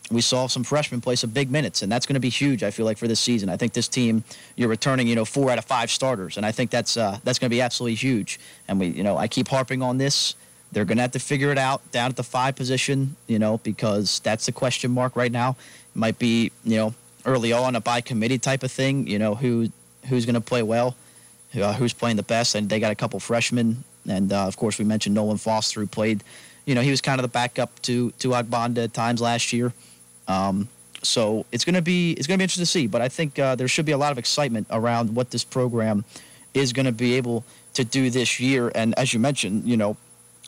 we saw some freshmen play some big minutes, and that's going to be huge. I feel like for this season. I think this team, you're returning, you know, four out of five starters, and I think that's uh, that's going to be absolutely huge. And we, you know, I keep harping on this. They're going to have to figure it out down at the five position, you know, because that's the question mark right now It might be you know early on a by committee type of thing. You know who who's going to play well, uh, who's playing the best, and they got a couple freshmen, and uh, of course we mentioned Nolan Foster who played. You know he was kind of the backup to to Ogbonda at times last year. Um, so it's going to be it's going to be interesting to see. But I think uh, there should be a lot of excitement around what this program is going to be able to do this year. And as you mentioned, you know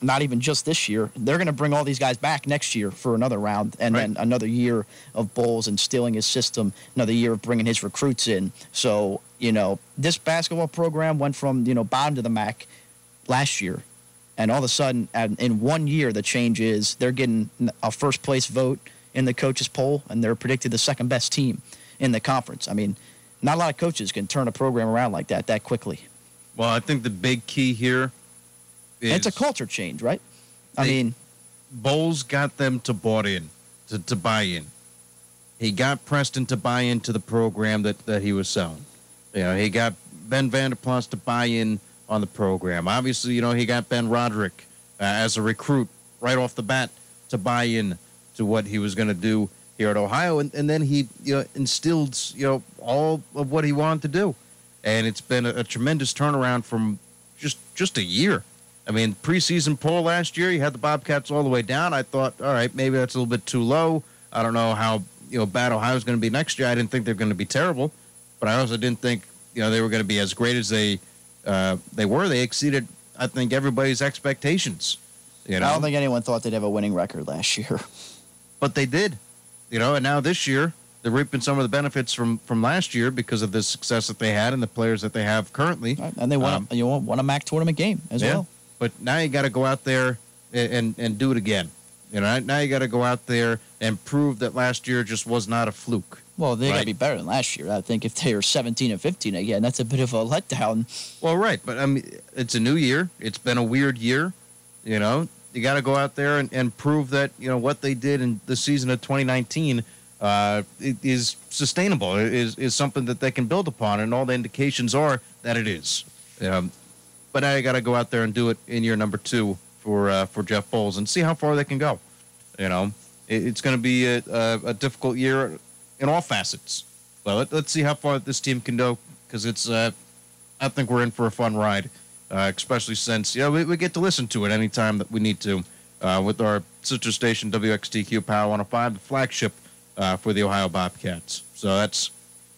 not even just this year. They're going to bring all these guys back next year for another round, and right. then another year of Boals instilling his system, another year of bringing his recruits in. So you know, this basketball program went from you know bottom to the MAC last year, and all of a sudden, in one year, the change is they're getting a first place vote in the coaches poll, and they're predicted the second best team in the conference. I mean, not a lot of coaches can turn a program around like that that quickly. Well, I think the big key here is it's a culture change, right? I mean, Boals got them to bought in, to, to buy in. He got Preston to buy into the program that, that he was selling. You know, he got Ben Vanderplas to buy in on the program. Obviously, you know, he got Ben Roderick uh, as a recruit right off the bat to buy in to what he was going to do here at Ohio. And, and then he, you know, instilled, you know, all of what he wanted to do. And it's been a, a tremendous turnaround from just just a year. I mean, preseason poll last year, you had the Bobcats all the way down. I thought, all right, maybe that's a little bit too low. I don't know how you know bad Ohio's going to be next year. I didn't think they're going to be terrible, but I also didn't think you know they were going to be as great as they uh, they were. They exceeded, I think, everybody's expectations. You know, I don't think anyone thought they'd have a winning record last year. but they did. You know, and now this year they're reaping some of the benefits from from last year because of the success that they had and the players that they have currently. Right? And they won, Um, a, you won a MAC tournament game as Yeah. well. But now you got to go out there and, and, and do it again. You know, now you got to go out there and prove that last year just was not a fluke. Well, they got to be better than last year. I think if they were 17 and 15 again, that's a bit of a letdown. Well, right, but I mean, it's a new year. It's been a weird year. You know, you got to go out there and, and prove that you know what they did in the season of 2019 uh, is sustainable. It is is something that they can build upon, and all the indications are that it is. Um, but you got to go out there and do it in year number two for uh, for Jeff Boals and see how far they can go. You know, it, it's going to be a, a, a difficult year in all facets. Well, let, let's see how far this team can go because it's. Uh, I think we're in for a fun ride, uh, especially since you know we, we get to listen to it anytime that we need to uh, with our sister station WXTQ Power 105, the flagship uh, for the Ohio Bobcats. So that's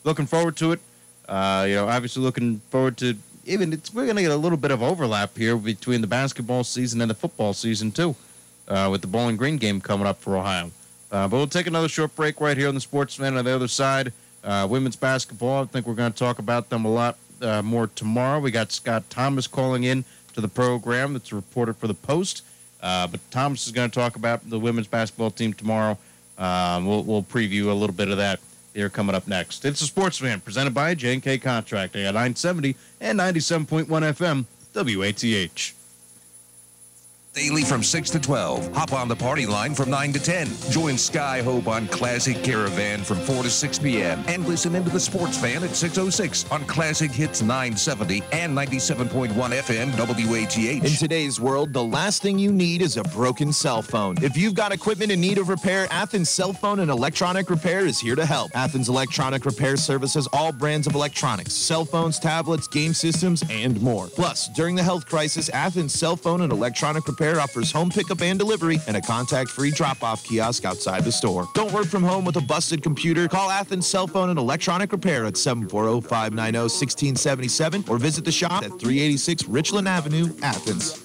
looking forward to it. Uh, you know, obviously looking forward to even we're gonna get a little bit of overlap here between the basketball season and the football season too, uh, with the Bowling Green game coming up for Ohio. Uh, but we'll take another short break right here on the Sportsman on the other side. Uh, women's basketball, I think we're going to talk about them a lot uh, more tomorrow. We got Scott Thomas calling in to the program. That's a reporter for the Post. Uh, but Thomas is going to talk about the women's basketball team tomorrow. Um, we'll, we'll preview a little bit of that here coming up next. It's the Sportsman presented by J&K Contracting at 970 and 97.1 FM WATH. Daily from 6 to 12. Hop on the party line from 9 to 10. Join Sky Hope on Classic Caravan from 4 to 6 p.m. And listen into the Sports Fan at 6.06 on Classic Hits 970 and 97.1 FM WATH. In today's world, the last thing you need is a broken cell phone. If you've got equipment in need of repair, Athens Cell Phone and Electronic Repair is here to help. Athens Electronic Repair services all brands of electronics, cell phones, tablets, game systems, and more. Plus, during the health crisis, Athens Cell Phone and Electronic Repair offers home pickup and delivery and a contact-free drop-off kiosk outside the store. Don't work from home with a busted computer. Call Athens Cell Phone and Electronic Repair at 740-590-1677 or visit the shop at 386 Richland Avenue, Athens.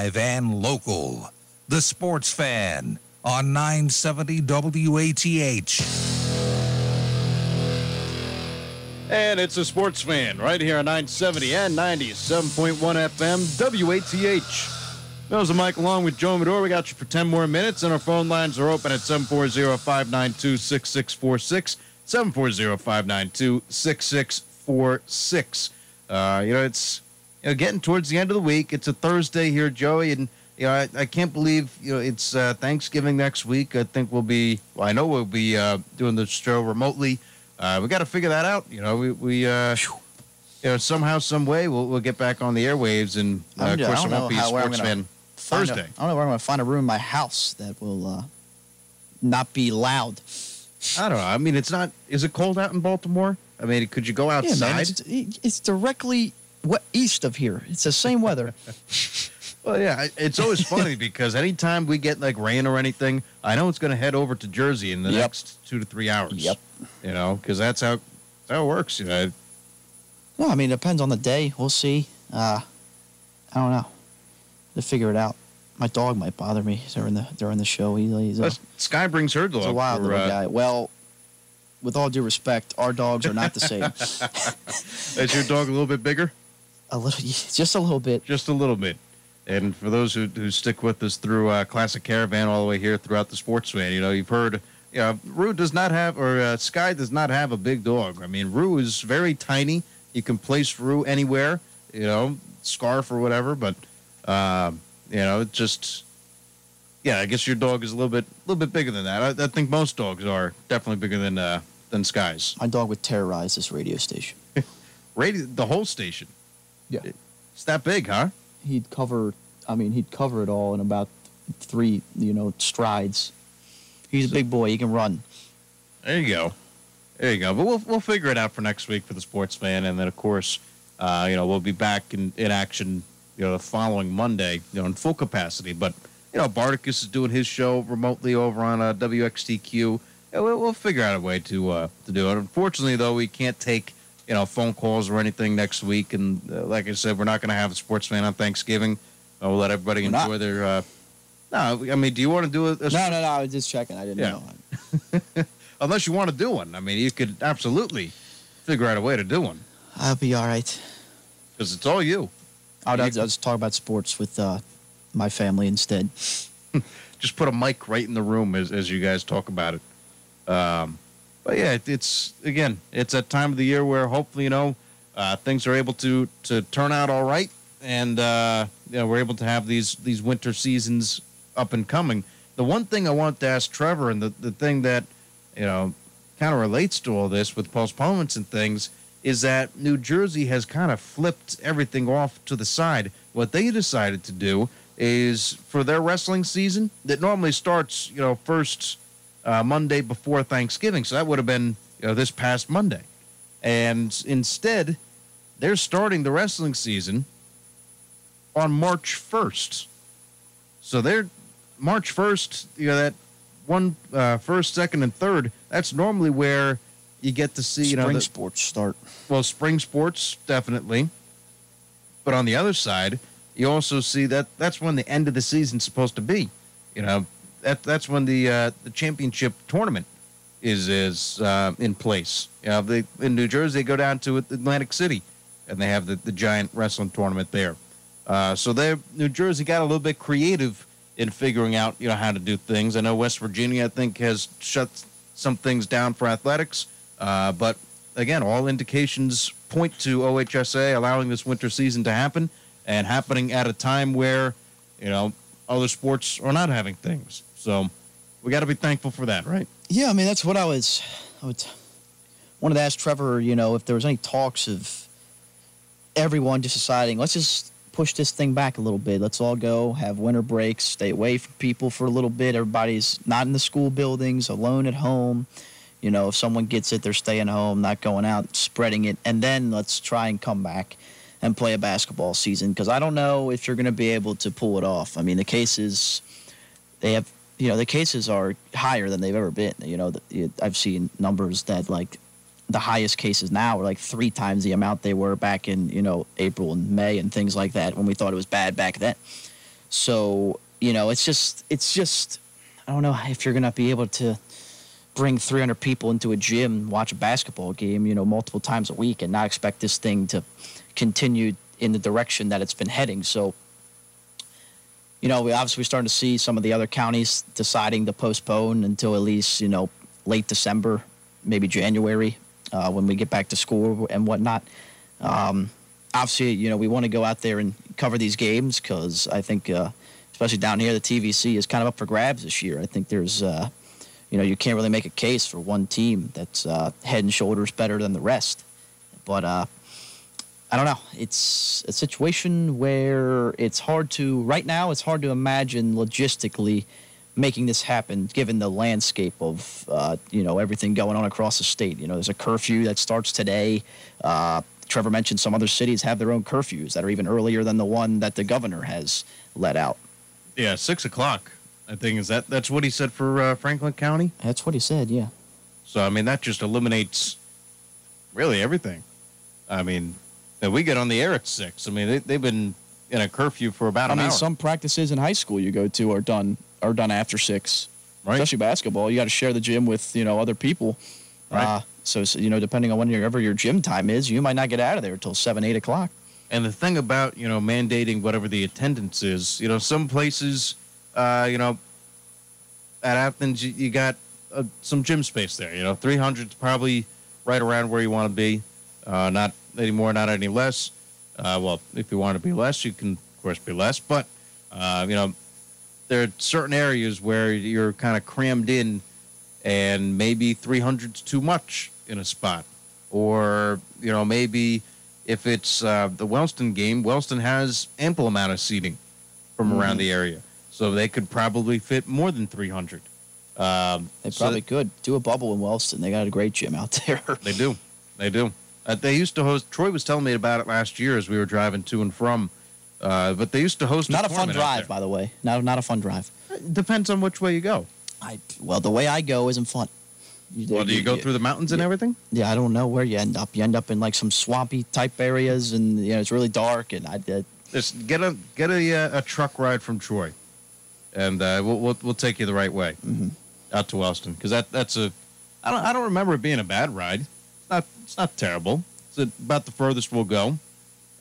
Live and local. The Sports Fan on 970 WATH. And it's a sports fan right here on 970 and 97.1 FM WATH. That was Mike along with Joe Medor. We got you for 10 more minutes, and our phone lines are open at 740 592 6646. 740 592 6646. Uh, you know, it's you know, getting towards the end of the week. It's a Thursday here, Joey, and you know, I, I can't believe you know it's uh, Thanksgiving next week. I think we'll be. Well, I know we'll be uh, doing the show remotely. Uh, we got to figure that out. You know, we we uh, you know somehow, some way, we'll we'll get back on the airwaves, and uh, of course, it won't be how- I'm gonna Sportsman Thursday. I don't know where I'm going to find a room in my house that will uh, not be loud. I don't know. I mean, it's not. Is it cold out in Baltimore? I mean, could you go outside? Yeah, man, it's, it's directly we- east of here. It's the same weather. Well, yeah, it's always funny because anytime we get like rain or anything, I know it's going to head over to Jersey in the Yep. next two to three hours. Yep. You know, because that's how that's how it works. You know, No, I mean, it depends on the day. We'll see. Uh, I don't know. To figure it out. My dog might bother me during the during the show. He, he's a, Plus, Sky brings her dog. he's a wild for, little uh, guy. Well, with all due respect, our dogs are not the same. Is your dog a little bit bigger? A little, just a little bit. Just a little bit. And for those who, who stick with us through uh, Classic Caravan all the way here throughout the sports fan, you know, you've heard, you know, Rue does not have, or uh, Sky does not have a big dog. I mean, Rue is very tiny. You can place Rue anywhere, you know, scarf or whatever, but, uh, you know, it just, yeah, I guess your dog is a little bit, a little bit bigger than that. I, I think most dogs are definitely bigger than, uh, than Sky's. My dog would terrorize this radio station. Radio, the whole station. Yeah. It's that big, huh? He'd cover. I mean, he'd cover it all in about three, you know, strides. He's a big boy. He can run. There you go. There you go. But we'll we'll figure it out for next week for the sports fan, and then of course, uh, you know, we'll be back in, in action, you know, the following Monday, you know, in full capacity. But you know, Barticus is doing his show remotely over on uh, WXTQ. Yeah, we'll, we'll figure out a way to uh, to do it. Unfortunately, though, we can't take you know phone calls or anything next week, and uh, like I said, we're not going to have a sports fan on Thanksgiving. Uh, we'll let everybody We're not. enjoy their. Uh, no, I mean, do you want to do a, a No, no, no. I was just checking. I didn't Yeah. know. unless you want to do one. I mean, you could absolutely figure out a way to do one I'll be all right. because it's all you. I'll, I'll just talk about sports with uh, my family instead. Just put a mic right in the room as, as you guys talk about it. Um, but yeah, it, it's again, it's that time of the year where hopefully you know uh, things are able to to turn out all right, and uh, you know, we're able to have these these winter seasons up and coming. The one thing I want to ask Trevor, and the, the thing that you know kind of relates to all this with postponements and things, is that New Jersey has kind of flipped everything off to the side. What they decided to do is for their wrestling season that normally starts, you know, first uh, Monday before Thanksgiving. So that would have been, you know, this past Monday. And instead, they're starting the wrestling season on March 1st. So they're March 1st, you know, that one, uh, first, second, and third, that's normally where you get to see, you know, Spring the- sports start. well, spring sports definitely, but on the other side, you also see that that's when the end of the season's supposed to be. You know, that that's when the uh, the championship tournament is is uh, in place. You know, they in New Jersey they go down to Atlantic City, and they have the, the giant wrestling tournament there. Uh, so they New Jersey got a little bit creative in figuring out you know how to do things. I know West Virginia I think has shut some things down for athletics, uh, but again, all indications point to OHSA allowing this winter season to happen and happening at a time where you know other sports are not having things. So we got to be thankful for that, right? Yeah, I mean that's what I was. I wanted to ask Trevor, you know, if there was any talks of everyone just deciding, let's just push this thing back a little bit. Let's all go have winter breaks, stay away from people for a little bit. Everybody's not in the school buildings, alone at home. You know, if someone gets it, they're staying home, not going out, spreading it, and then let's try and come back and play a basketball season because I don't know if you're going to be able to pull it off. I mean, the cases they have you know the cases are higher than they've ever been. You know the, i've seen numbers that like the highest cases now are like three times the amount they were back in you know april and may and things like that when we thought it was bad back then. So you know it's just it's just i don't know if you're gonna be able to bring 300 people into a gym watch a basketball game you know multiple times a week and not expect this thing to continue in the direction that it's been heading. So you know, we obviously we're starting to see some of the other counties deciding to postpone until at least you know late December, maybe January, uh, when we get back to school and whatnot. Um, obviously, you know, we want to go out there and cover these games because I think, uh, especially down here, the TVC is kind of up for grabs this year. I think there's, uh, you know, you can't really make a case for one team that's uh, head and shoulders better than the rest. But uh, I don't know. It's a situation where it's hard to, right now, it's hard to imagine logistically making this happen given the landscape of, uh, you know, everything going on across the state. You know, there's a curfew that starts today. Uh, Trevor mentioned some other cities have their own curfews that are even earlier than the one that the governor has let out. Yeah, six o'clock. I think is that that's what he said for uh, Franklin County. That's what he said. Yeah. So I mean, that just eliminates really everything. I mean, that we get on the air at six. I mean, they, they've been in a curfew for about I an mean, hour. some practices in high school you go to are done are done after six. Right. Especially basketball, you got to share the gym with you know other people. Right. Uh, so so, you know, depending on whenever your gym time is, you might not get out of there until seven, eight o'clock. And the thing about you know mandating whatever the attendance is, you know, some places, uh, you know, at Athens you, you got uh, some gym space there. You know, 300 is probably right around where you want to be. Uh, not any more, not any less. Uh, well, if you want to be less, you can of course be less. But uh, you know, there are certain areas where you're kind of crammed in, and maybe 300 is too much in a spot, or you know maybe if it's uh, the Wellston game, Wellston has ample amount of seating from around Mhm. the area, so they could probably fit more than 300. Um, They so probably could do a bubble in Wellston. They got a great gym out there. they do, they do. Uh, they used to host. Troy was telling me about it last year as we were driving to and from. Uh, but they used to host. not a fun drive, by the way. Not not a fun drive. there. Depends on which way you go. I well, the way I go isn't fun. Well, do you go through the mountains and everything? Yeah, I don't know where you end up. You end up in like some swampy type areas, and you know it's really dark. And I, uh, Just get a get a uh, a truck ride from Troy, and uh, we'll, we'll we'll take you the right way out to Wellston because that that's a I don't I don't remember it being a bad ride. It's not it's not terrible. It's about the furthest we'll go,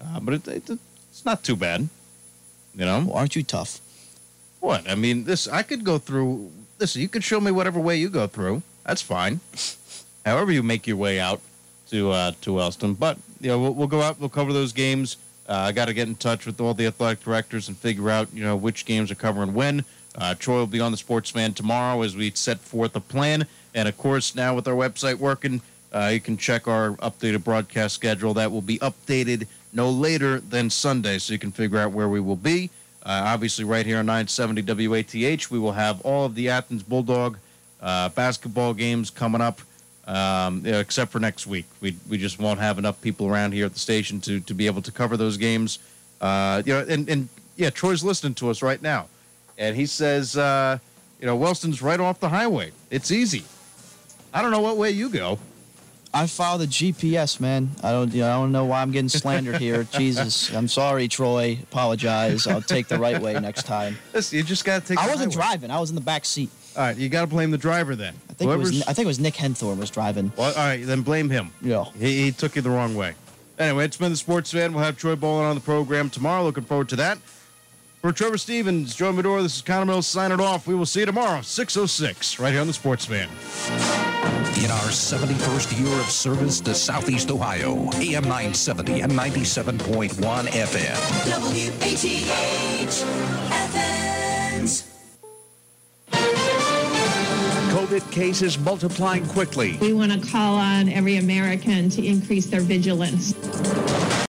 uh, but it, it, it's not too bad. You know, well, aren't you tough? what I mean this I could go through. Listen, you could show me whatever way you go through. That's fine. However you make your way out to uh, to Wellston, but you know we'll, we'll go out. We'll cover those games. Uh, I got to get in touch with all the athletic directors and figure out you know which games are covering when. Uh, Troy will be on the Sports Fan tomorrow as we set forth a plan. And of course, now with our website working, uh, you can check our updated broadcast schedule. That will be updated no later than Sunday, so you can figure out where we will be. Uh, obviously, right here on 970 WATH, we will have all of the Athens Bulldog uh, basketball games coming up, um, except for next week. We, we just won't have enough people around here at the station to, to be able to cover those games. Uh, you know, and, and yeah, Troy's listening to us right now, and he says, uh, you know, Wellston's right off the highway. It's easy. I don't know what way you go. I follow the GPS, man. I don't, you know, I don't know why I'm getting slandered here. Jesus, I'm sorry, Troy. Apologize. I'll take the right way next time. Listen, you just got to take. I wasn't highway. driving. I was in the back seat. All right, you got to blame the driver then. I think it was. I think it was Nick Henthorn was driving. Well, all right, then blame him. Yeah. He, he took you the wrong way. Anyway, it's been the Sports Fan. We'll have Troy Bolin on the program tomorrow. Looking forward to that. For Trevor Stevens, Joe Medora, this is Connor Mills signing off. We will see you tomorrow, 6.06, right here on the Sports Fan. In our 71st year of service to Southeast Ohio, AM 970 and 97.1 FM. WATH Athens. COVID cases multiplying quickly. We want to call on every American to increase their vigilance.